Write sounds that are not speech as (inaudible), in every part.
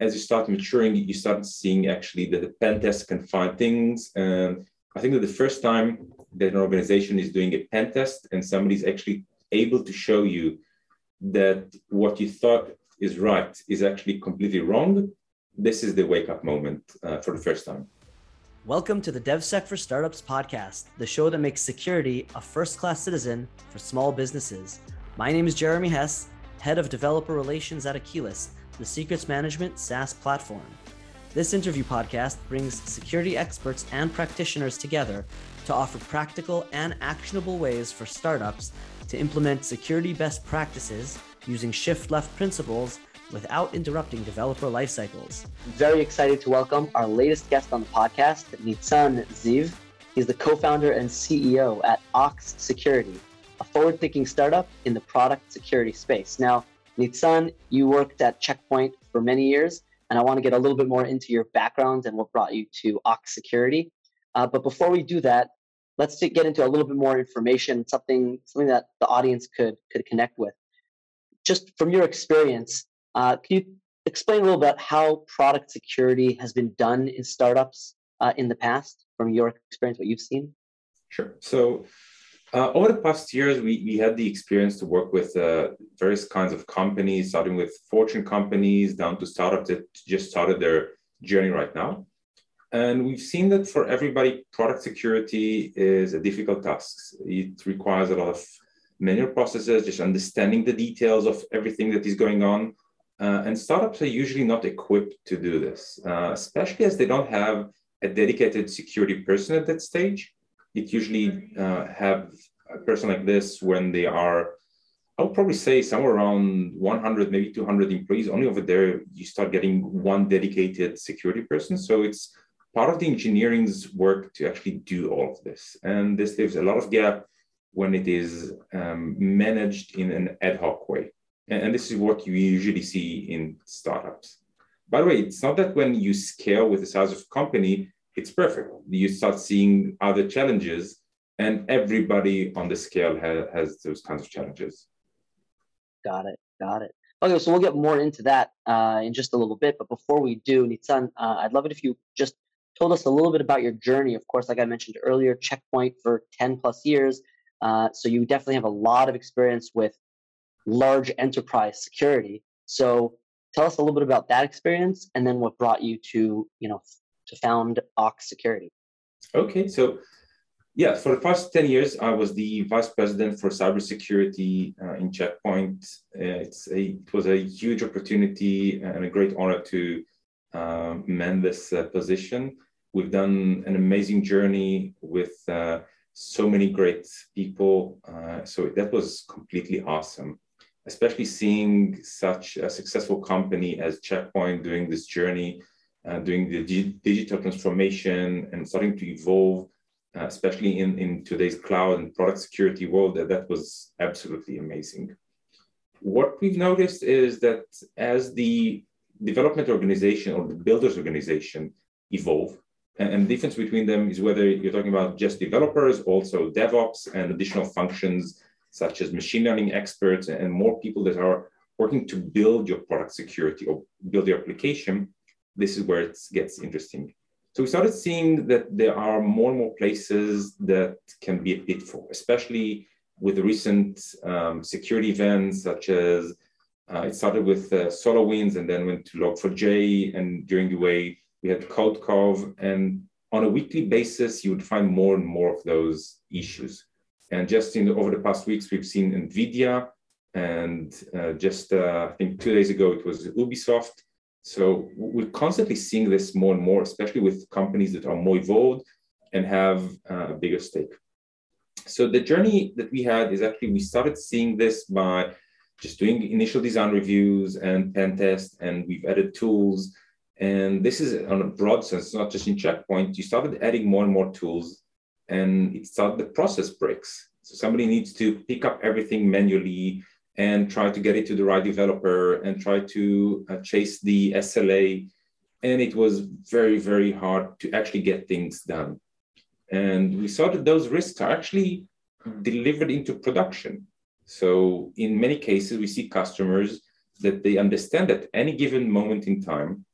as you start maturing, you start seeing actually that the pen test can find things. And I think that the first time that an organization is doing a pen test and somebody's actually able to show you that what you thought is right is actually completely wrong, this is the wake up moment uh, for the first time. Welcome to the DevSec for Startups podcast, the show that makes security a first class citizen for small businesses. My name is Jeremy Hess, head of developer relations at The secrets management SaaS platform. This interview podcast brings security experts and practitioners together to offer practical and actionable ways for startups to implement security best practices using shift left principles without interrupting developer life cycles. Very excited to welcome our latest guest on the podcast, Neatsun Ziv. He's the co founder and CEO at Ox Security, a forward thinking startup in the product security space. Now, Neatsun, you worked at Checkpoint for many years, and I want to get a little bit more into your background and what brought you to Ox Security. Uh, but before we do that, let's get into a little bit more information, something something that the audience could could connect with. Just from your experience, uh, can you explain a little bit how product security has been done in startups uh, in the past, from your experience, what you've seen? Sure. So uh, over the past years, we, we had the experience to work with uh, various kinds of companies, starting with fortune companies down to startups that just started their journey right now. And we've seen that for everybody, product security is a difficult task. It requires a lot of manual processes, just understanding the details of everything that is going on. Uh, and startups are usually not equipped to do this, uh, especially as they don't have a dedicated security person at that stage. It usually uh, have a person like this when they are I would probably say somewhere around 100, maybe 200 employees. Only over there, you start getting one dedicated security person. So it's part of the engineering's work to actually do all of this. And this leaves a lot of gap when it is um, managed in an ad hoc way. And, and this is what you usually see in startups. By the way, it's not that when you scale with the size of a company, it's perfect. You start seeing other challenges, and everybody on the scale has, has those kinds of challenges. Got it. Got it. Okay, so we'll get more into that uh, in just a little bit. But before we do, Neatsun, uh, I'd love it if you just told us a little bit about your journey. Of course, like I mentioned earlier, Checkpoint for 10 plus years. Uh, so you definitely have a lot of experience with large enterprise security. So tell us a little bit about that experience and then what brought you to, you know, to found Ox Security. Okay, so yeah, for the past 10 years, I was the vice president for cybersecurity uh, in Checkpoint. Uh, it's a, it was a huge opportunity and a great honor to uh, man this uh, position. We've done an amazing journey with uh, so many great people. Uh, so that was completely awesome, especially seeing such a successful company as Checkpoint doing this journey, uh, doing the digital transformation and starting to evolve, uh, especially in, in today's cloud and product security world. That, that was absolutely amazing. What we've noticed is that as the development organization or the builders organization evolve, and the difference between them is whether you're talking about just developers, also DevOps and additional functions such as machine learning experts and more people that are working to build your product security or build your application. This is where it gets interesting. So we started seeing that there are more and more places that can be a pitfall, especially with the recent um, security events such as uh, it started with uh, SolarWinds and then went to Log4j and during the way we had CodeCov, and on a weekly basis, you would find more and more of those issues. And just in the, over the past weeks, we've seen NVIDIA, and uh, just uh, I think two days ago, it was Ubisoft. So we're constantly seeing this more and more, especially with companies that are more evolved and have uh, a bigger stake. So the journey that we had is actually we started seeing this by just doing initial design reviews and pen tests, and we've added tools and this is on a broad sense, not just in Checkpoint. You started adding more and more tools, and it started the process breaks. So somebody needs to pick up everything manually and try to get it to the right developer and try to uh, chase the SLA. And it was very, very hard to actually get things done. And we saw that those risks are actually delivered into production. So in many cases, we see customers that they understand at any given moment in time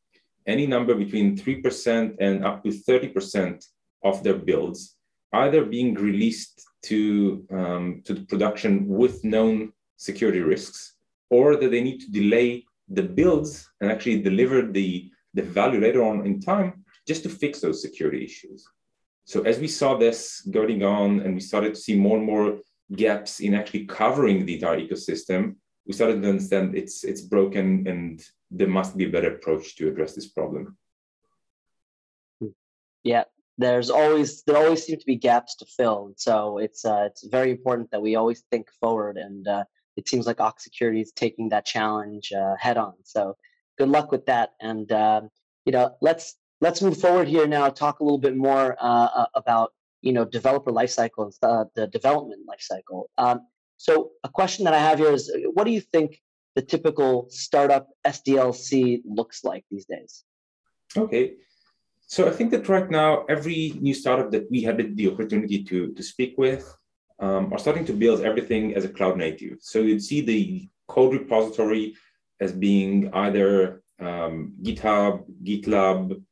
any number between 3% and up to 30% of their builds either being released to, um, to the production with known security risks, or that they need to delay the builds and actually deliver the, the value later on in time just to fix those security issues. So as we saw this going on and we started to see more and more gaps in actually covering the entire ecosystem, we started to understand it's it's broken and there must be a better approach to address this problem. Yeah, there's always there always seem to be gaps to fill, so it's uh, it's very important that we always think forward. And uh, it seems like Ox Security is taking that challenge uh, head on. So good luck with that. And um, you know, let's let's move forward here now. Talk a little bit more uh, uh, about you know developer lifecycle uh, the development lifecycle. Um, so a question that I have here is, what do you think the typical startup SDLC looks like these days? Okay. So I think that right now, every new startup that we had the opportunity to, to speak with um, are starting to build everything as a cloud native. So you'd see the code repository as being either um, GitHub, GitLab,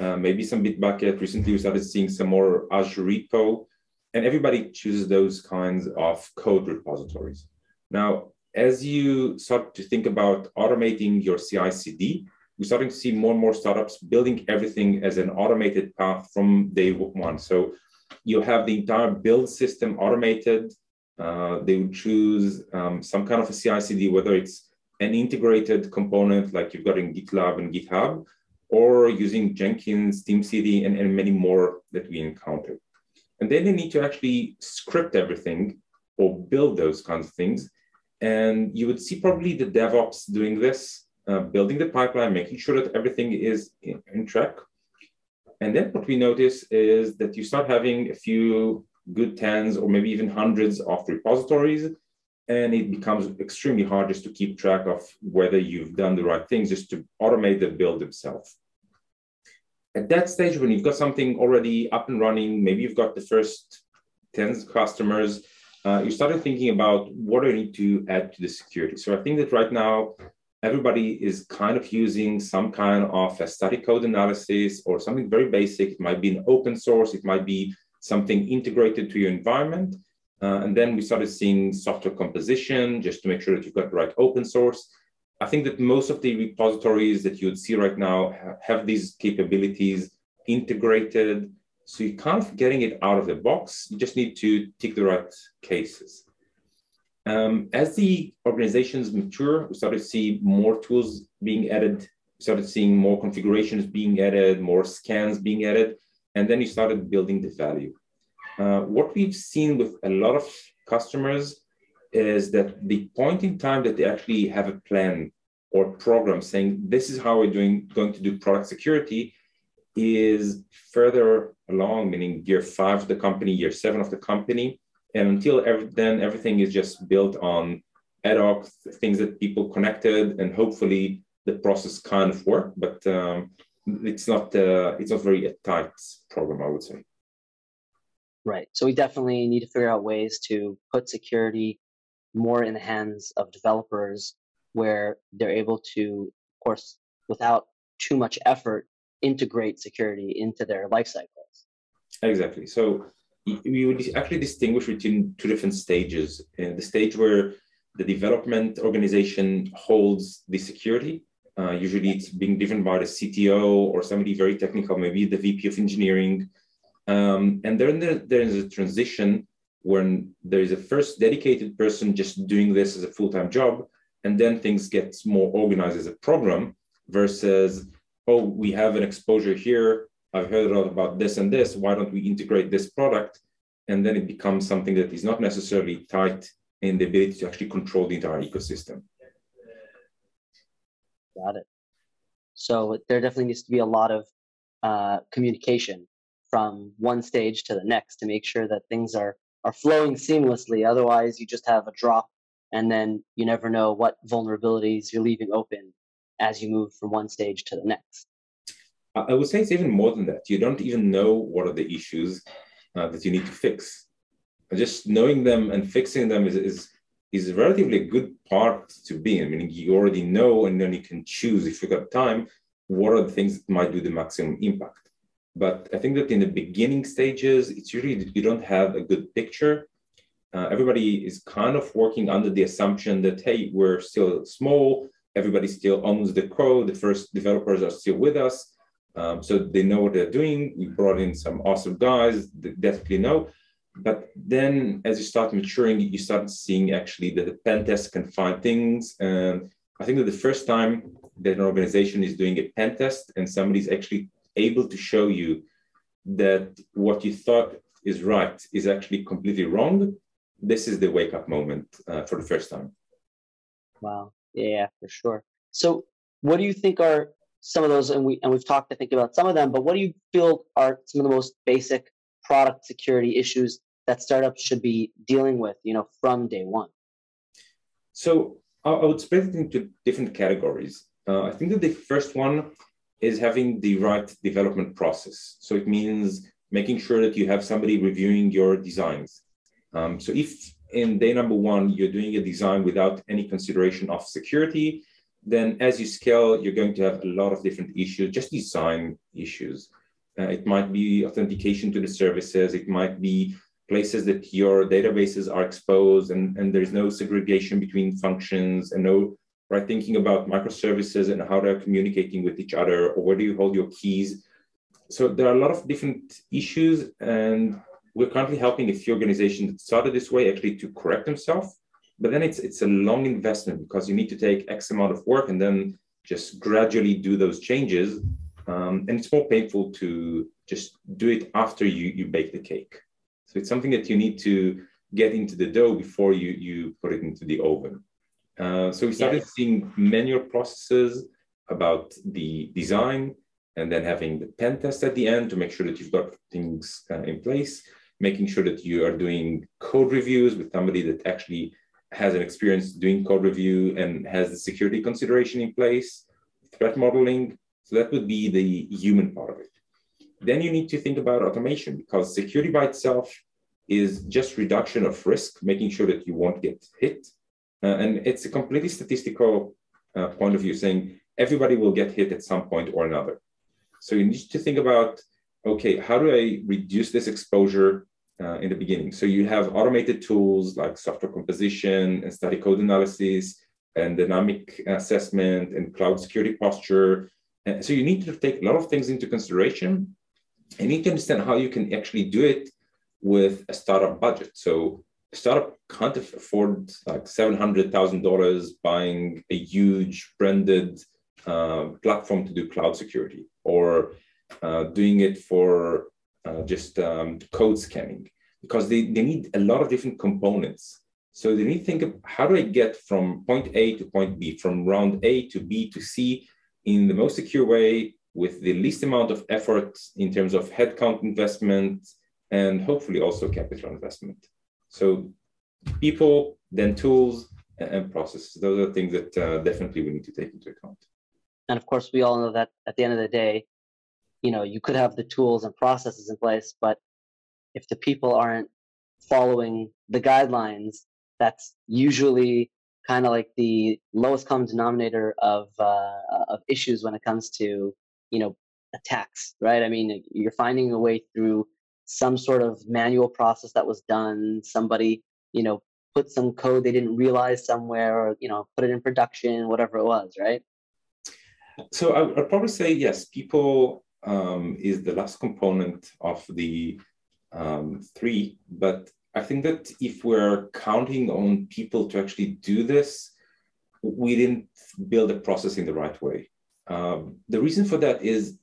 uh, maybe some Bitbucket. Recently, we started seeing some more Azure Repo, and everybody chooses those kinds of code repositories. Now, as you start to think about automating your CI/CD, we're starting to see more and more startups building everything as an automated path from day one. So you have the entire build system automated. Uh, they would choose um, some kind of a CI/CD, whether it's an integrated component like you've got in GitLab and GitHub, or using Jenkins, TeamCity, and, and many more that we encounter. And then they need to actually script everything or build those kinds of things. And you would see probably the DevOps doing this, uh, building the pipeline, making sure that everything is in, in track. And then what we notice is that you start having a few good tens or maybe even hundreds of repositories and it becomes extremely hard just to keep track of whether you've done the right things just to automate the build themselves at that stage when you've got something already up and running maybe you've got the first tens of customers uh, you started thinking about what do I need to add to the security. So i think that right now everybody is kind of using some kind of a static code analysis or something very basic it might be an open source it might be something integrated to your environment uh, and then we started seeing software composition just to make sure that you've got the right open source. I think that most of the repositories that you would see right now have these capabilities integrated. So you're kind of getting it out of the box. You just need to tick the right cases. Um, as the organizations mature, we started to see more tools being added. We started seeing more configurations being added, more scans being added, and then you started building the value. Uh, what we've seen with a lot of customers is that the point in time that they actually have a plan or program saying this is how we're doing going to do product security is further along, meaning year five of the company, year seven of the company. And until every, then, everything is just built on ad hoc things that people connected, and hopefully the process kind of work. But um, it's not uh, it's not very a tight program, I would say. Right. So we definitely need to figure out ways to put security more in the hands of developers where they're able to, of course, without too much effort, integrate security into their life cycles. Exactly. So we would actually distinguish between two different stages. Uh, the stage where the development organization holds the security. Uh, usually it's being driven by the CTO or somebody very technical, maybe the VP of engineering um, and then there, there is a transition when there is a first dedicated person just doing this as a full-time job, and then things get more organized as a program versus, oh, we have an exposure here. I've heard a lot about this and this. Why don't we integrate this product? And then it becomes something that is not necessarily tight in the ability to actually control the entire ecosystem. Got it. So there definitely needs to be a lot of uh, communication from one stage to the next to make sure that things are are flowing seamlessly. Otherwise, you just have a drop, and then you never know what vulnerabilities you're leaving open as you move from one stage to the next. I would say it's even more than that. You don't even know what are the issues uh, that you need to fix. Just knowing them and fixing them is, is is relatively good part to be in. I mean, you already know, and then you can choose if you've got time what are the things that might do the maximum impact. But I think that in the beginning stages, it's really you don't have a good picture. Uh, everybody is kind of working under the assumption that, hey, we're still small, everybody still owns the code, the first developers are still with us. Um, so they know what they're doing. We brought in some awesome guys that definitely know. But then as you start maturing, you start seeing actually that the pen test can find things. And I think that the first time that an organization is doing a pen test and somebody's actually able to show you that what you thought is right is actually completely wrong, this is the wake up moment uh, for the first time. Wow. Yeah, for sure. So, what do you think are some of those? And we and we've talked, I think, about some of them. But what do you feel are some of the most basic product security issues that startups should be dealing with? You know, from day one. So, I would split it into different categories. Uh, I think that the first one is having the right development process. So it means making sure that you have somebody reviewing your designs. Um, so if in day number one, you're doing a design without any consideration of security, then as you scale, you're going to have a lot of different issues, just design issues. Uh, it might be authentication to the services. It might be places that your databases are exposed and, and there's no segregation between functions and no right? Thinking about microservices and how they're communicating with each other, or where do you hold your keys? So there are a lot of different issues, and we're currently helping a few organizations that started this way actually to correct themselves. But then it's it's a long investment because you need to take X amount of work and then just gradually do those changes. Um, and it's more painful to just do it after you you bake the cake. So it's something that you need to get into the dough before you you put it into the oven. Uh, so we started yes. seeing manual processes about the design and then having the pen test at the end to make sure that you've got things uh, in place, making sure that you are doing code reviews with somebody that actually has an experience doing code review and has the security consideration in place, threat modeling. So that would be the human part of it. Then you need to think about automation because security by itself is just reduction of risk, making sure that you won't get hit uh, and it's a completely statistical uh, point of view saying everybody will get hit at some point or another. So you need to think about, okay, how do I reduce this exposure uh, in the beginning? So you have automated tools like software composition and static code analysis and dynamic assessment and cloud security posture. And so you need to take a lot of things into consideration. You need to understand how you can actually do it with a startup budget. So a startup can't afford like seven hundred thousand dollars buying a huge branded uh, platform to do cloud security or uh, doing it for uh, just um, code scanning because they, they need a lot of different components. So they need to think of how do I get from point A to point B, from round A to B to C in the most secure way with the least amount of effort in terms of headcount investment and hopefully also capital investment. So people, then tools, and processes. Those are things that uh, definitely we need to take into account. And of course, we all know that at the end of the day, you know, you could have the tools and processes in place, but if the people aren't following the guidelines, that's usually kind of like the lowest common denominator of uh, of issues when it comes to you know attacks, right? I mean, you're finding a way through some sort of manual process that was done. Somebody, you know, put some code they didn't realize somewhere, or you know, put it in production, whatever it was, right? So I, would probably say yes. People um, is the last component of the um, three, but I think that if we're counting on people to actually do this, we didn't build a process in the right way. Um, the reason for that is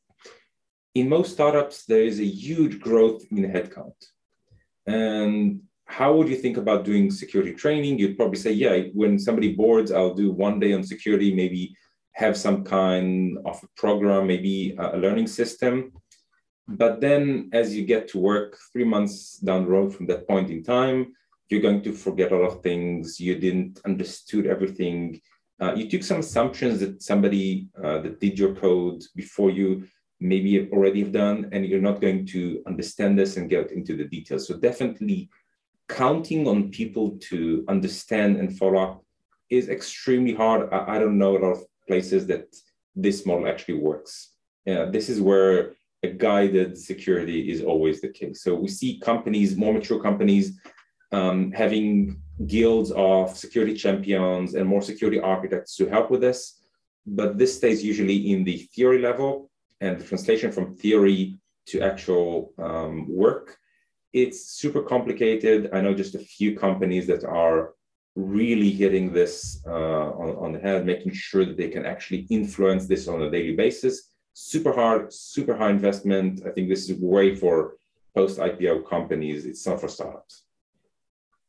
in most startups, there is a huge growth in headcount. And how would you think about doing security training? You'd probably say, yeah, when somebody boards, I'll do one day on security, maybe have some kind of a program, maybe a learning system. But then as you get to work three months down the road from that point in time, you're going to forget a lot of things. You didn't understood everything. Uh, you took some assumptions that somebody uh, that did your code before you maybe already have done, and you're not going to understand this and get into the details. So definitely counting on people to understand and follow up is extremely hard. I, I don't know a lot of places that this model actually works. Uh, this is where a guided security is always the case. So we see companies, more mature companies, um, having guilds of security champions and more security architects to help with this. But this stays usually in the theory level and the translation from theory to actual um, work. It's super complicated. I know just a few companies that are really hitting this uh, on, on the head, making sure that they can actually influence this on a daily basis. Super hard, super high investment. I think this is way for post IPO companies. It's not for startups.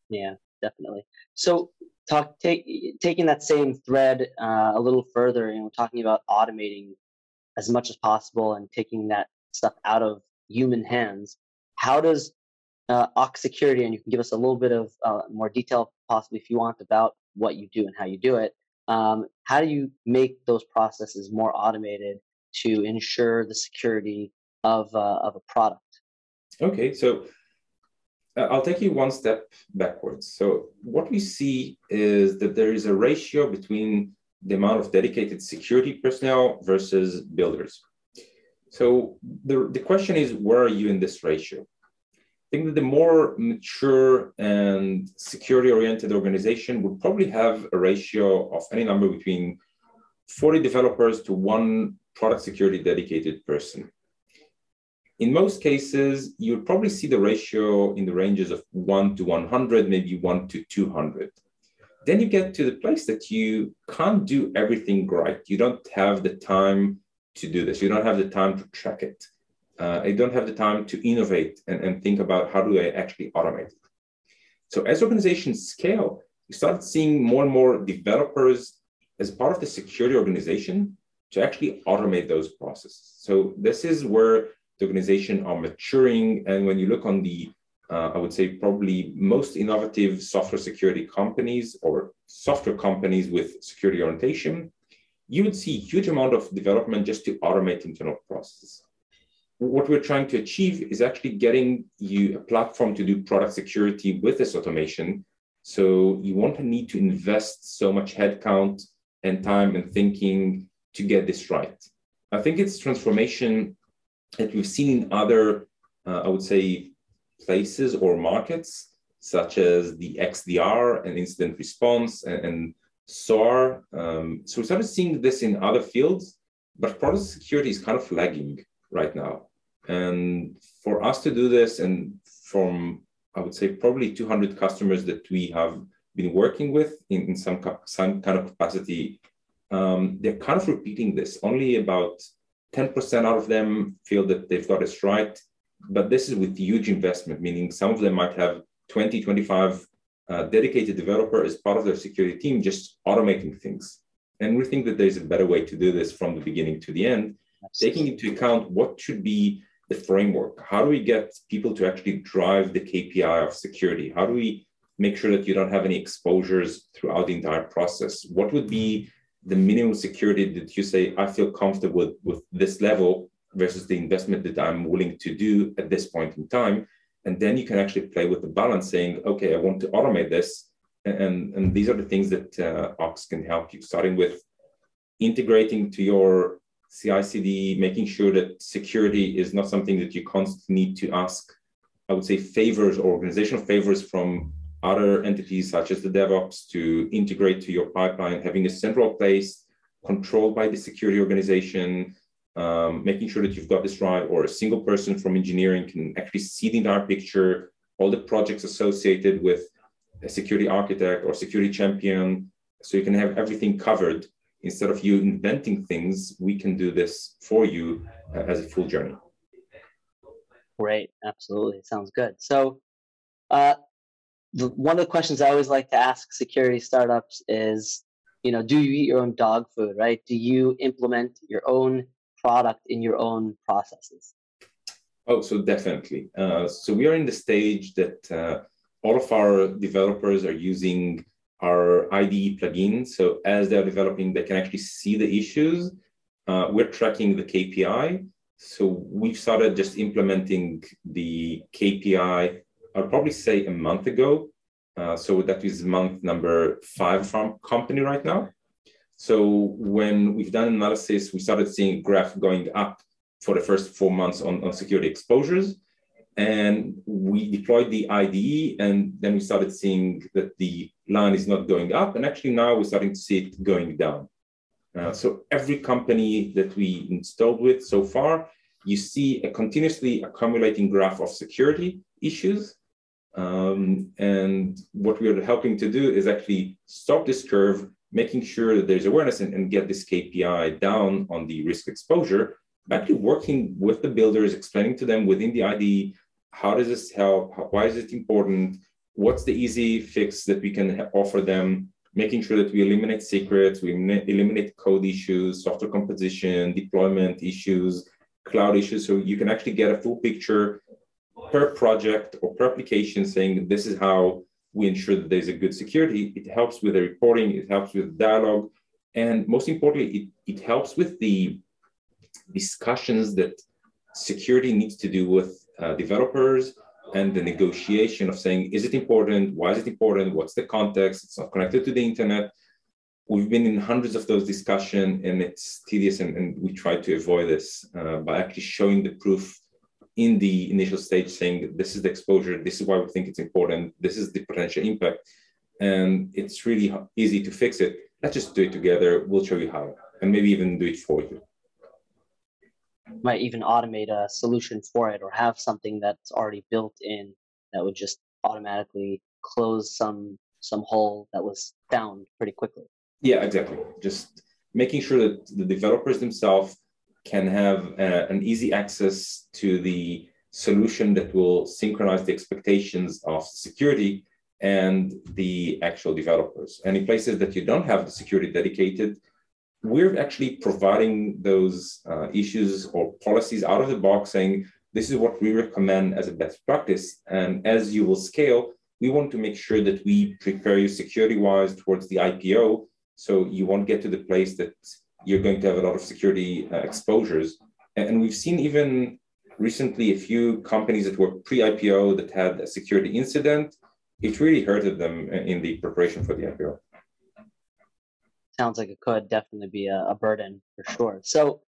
Yeah, definitely. So, talk take, taking that same thread uh, a little further, and you know, talking about automating as much as possible and taking that stuff out of human hands. How does uh, Ox Security, and you can give us a little bit of uh, more detail, possibly if you want, about what you do and how you do it. Um, how do you make those processes more automated to ensure the security of uh, of a product? Okay, so uh, I'll take you one step backwards. So what we see is that there is a ratio between the amount of dedicated security personnel versus builders. So the, the question is, where are you in this ratio? I think that the more mature and security oriented organization would probably have a ratio of any number between 40 developers to one product security dedicated person. In most cases, you'd probably see the ratio in the ranges of 1 to 100, maybe 1 to 200. Then you get to the place that you can't do everything right. You don't have the time to do this. You don't have the time to track it uh, I don't have the time to innovate and, and think about how do I actually automate it. So as organizations scale, you start seeing more and more developers as part of the security organization to actually automate those processes. So this is where the organization are maturing. And when you look on the, uh, I would say probably most innovative software security companies or software companies with security orientation, you would see huge amount of development just to automate internal processes what we're trying to achieve is actually getting you a platform to do product security with this automation. So you won't need to invest so much headcount and time and thinking to get this right. I think it's transformation that we've seen in other, uh, I would say, places or markets, such as the XDR and incident response and, and SOAR. Um, so we started seeing this in other fields, but product security is kind of lagging right now. And for us to do this, and from I would say probably 200 customers that we have been working with in, in some, some kind of capacity, um, they're kind of repeating this. Only about 10% out of them feel that they've got this right. But this is with huge investment, meaning some of them might have 20, 25 uh, dedicated developer as part of their security team, just automating things. And we think that there's a better way to do this from the beginning to the end, Absolutely. taking into account what should be the framework? How do we get people to actually drive the KPI of security? How do we make sure that you don't have any exposures throughout the entire process? What would be the minimum security that you say, I feel comfortable with, with this level versus the investment that I'm willing to do at this point in time? And then you can actually play with the balance saying, okay, I want to automate this. And, and these are the things that uh, Ox can help you, starting with integrating to your CI/CD, making sure that security is not something that you constantly need to ask. I would say favors or organizational favors from other entities such as the DevOps to integrate to your pipeline, having a central place controlled by the security organization, um, making sure that you've got this right, or a single person from engineering can actually see the entire picture, all the projects associated with a security architect or security champion, so you can have everything covered instead of you inventing things, we can do this for you uh, as a full journey. Great, absolutely, sounds good. So, uh, the, one of the questions I always like to ask security startups is, you know, do you eat your own dog food? Right? Do you implement your own product in your own processes? Oh, so definitely. Uh, so we are in the stage that uh, all of our developers are using our IDE plugin. So as they're developing, they can actually see the issues. Uh, we're tracking the KPI. So we've started just implementing the KPI, I'll probably say a month ago. Uh, so that is month number five from company right now. So when we've done analysis, we started seeing graph going up for the first four months on, on security exposures. And we deployed the IDE, and then we started seeing that the line is not going up. And actually, now we're starting to see it going down. Uh, so every company that we installed with so far, you see a continuously accumulating graph of security issues. Um, and what we are helping to do is actually stop this curve, making sure that there's awareness and, and get this KPI down on the risk exposure actually working with the builders, explaining to them within the IDE, how does this help? How, why is it important? What's the easy fix that we can offer them? Making sure that we eliminate secrets, we eliminate code issues, software composition, deployment issues, cloud issues. So you can actually get a full picture per project or per application saying this is how we ensure that there's a good security. It helps with the reporting, it helps with dialogue, and most importantly, it, it helps with the discussions that security needs to do with uh, developers and the negotiation of saying, is it important? Why is it important? What's the context? It's not connected to the internet. We've been in hundreds of those discussions and it's tedious and, and we try to avoid this uh, by actually showing the proof in the initial stage saying this is the exposure, this is why we think it's important, this is the potential impact. And it's really easy to fix it. Let's just do it together. We'll show you how and maybe even do it for you might even automate a solution for it or have something that's already built in that would just automatically close some some hole that was found pretty quickly. Yeah, exactly. Just making sure that the developers themselves can have uh, an easy access to the solution that will synchronize the expectations of security and the actual developers. In places that you don't have the security dedicated, we're actually providing those uh, issues or policies out of the box saying this is what we recommend as a best practice. And as you will scale, we want to make sure that we prepare you security wise towards the IPO. So you won't get to the place that you're going to have a lot of security uh, exposures. And we've seen even recently a few companies that were pre IPO that had a security incident. It really hurted them in the preparation for the IPO sounds like it could definitely be a, a burden for sure. So,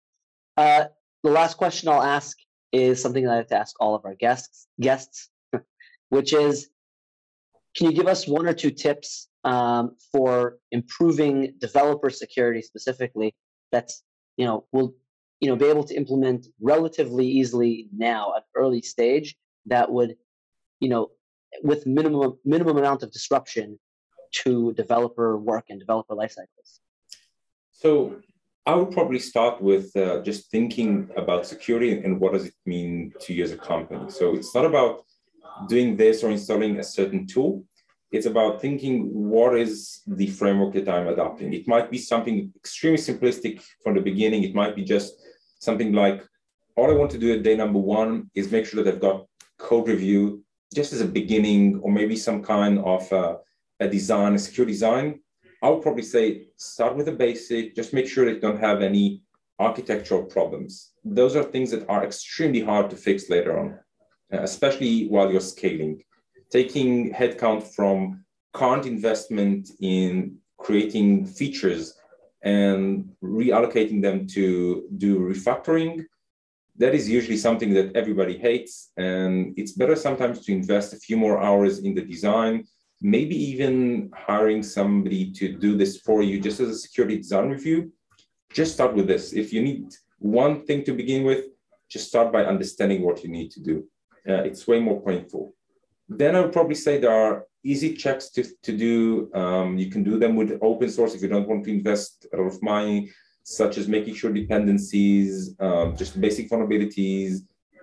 uh, the last question I'll ask is something that I have to ask all of our guests, guests, (laughs) which is, can you give us one or two tips um, for improving developer security specifically? That's you know will you know be able to implement relatively easily now at early stage that would you know with minimum minimum amount of disruption to developer work and developer life cycles? So I would probably start with uh, just thinking about security and what does it mean to you as a company. So it's not about doing this or installing a certain tool. It's about thinking what is the framework that I'm adopting. It might be something extremely simplistic from the beginning. It might be just something like all I want to do at day number one is make sure that I've got code review just as a beginning, or maybe some kind of uh, a design, a secure design, I would probably say start with the basic, just make sure you don't have any architectural problems. Those are things that are extremely hard to fix later on, uh, especially while you're scaling. Taking headcount from current investment in creating features and reallocating them to do refactoring, that is usually something that everybody hates. And it's better sometimes to invest a few more hours in the design maybe even hiring somebody to do this for you just as a security design review, just start with this. If you need one thing to begin with, just start by understanding what you need to do. Uh, it's way more painful. Then I would probably say there are easy checks to, to do. Um, you can do them with open source if you don't want to invest a lot of money, such as making sure dependencies, um, just basic vulnerabilities,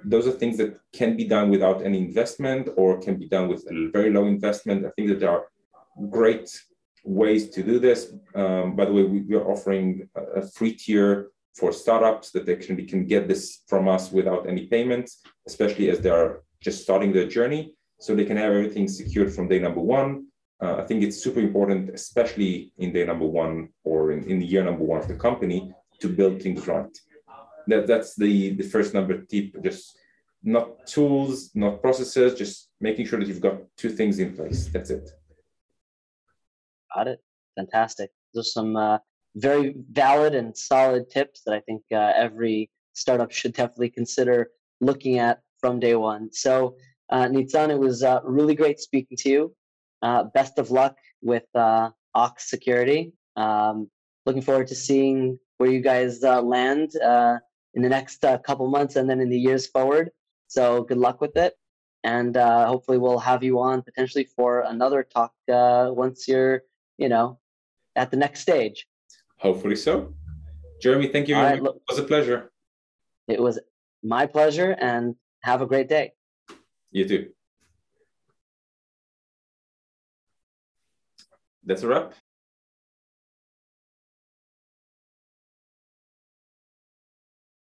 those are things that can be done without any investment or can be done with a very low investment. I think that there are great ways to do this. Um, by the way, we, we, are offering a free tier for startups that they can, get this from us without any payments, especially as they are just starting their journey. So they can have everything secured from day number one. Uh, I think it's super important, especially in day number one or in, in the year number one of the company, to build things right that that's the the first number tip just not tools not processes just making sure that you've got two things in place that's it got it fantastic there's some uh, very valid and solid tips that I think uh, every startup should definitely consider looking at from day one. So, uh, Neatsun, it was uh, really great speaking to you. Uh, best of luck with uh, Ox Security. Um, looking forward to seeing where you guys uh, land in the next uh, couple months and then in the years forward. So good luck with it. And uh, hopefully we'll have you on potentially for another talk uh, once you're, you know, at the next stage. Hopefully so. Jeremy, thank you right. Look, it was a pleasure. It was my pleasure and have a great day. You too. That's a wrap.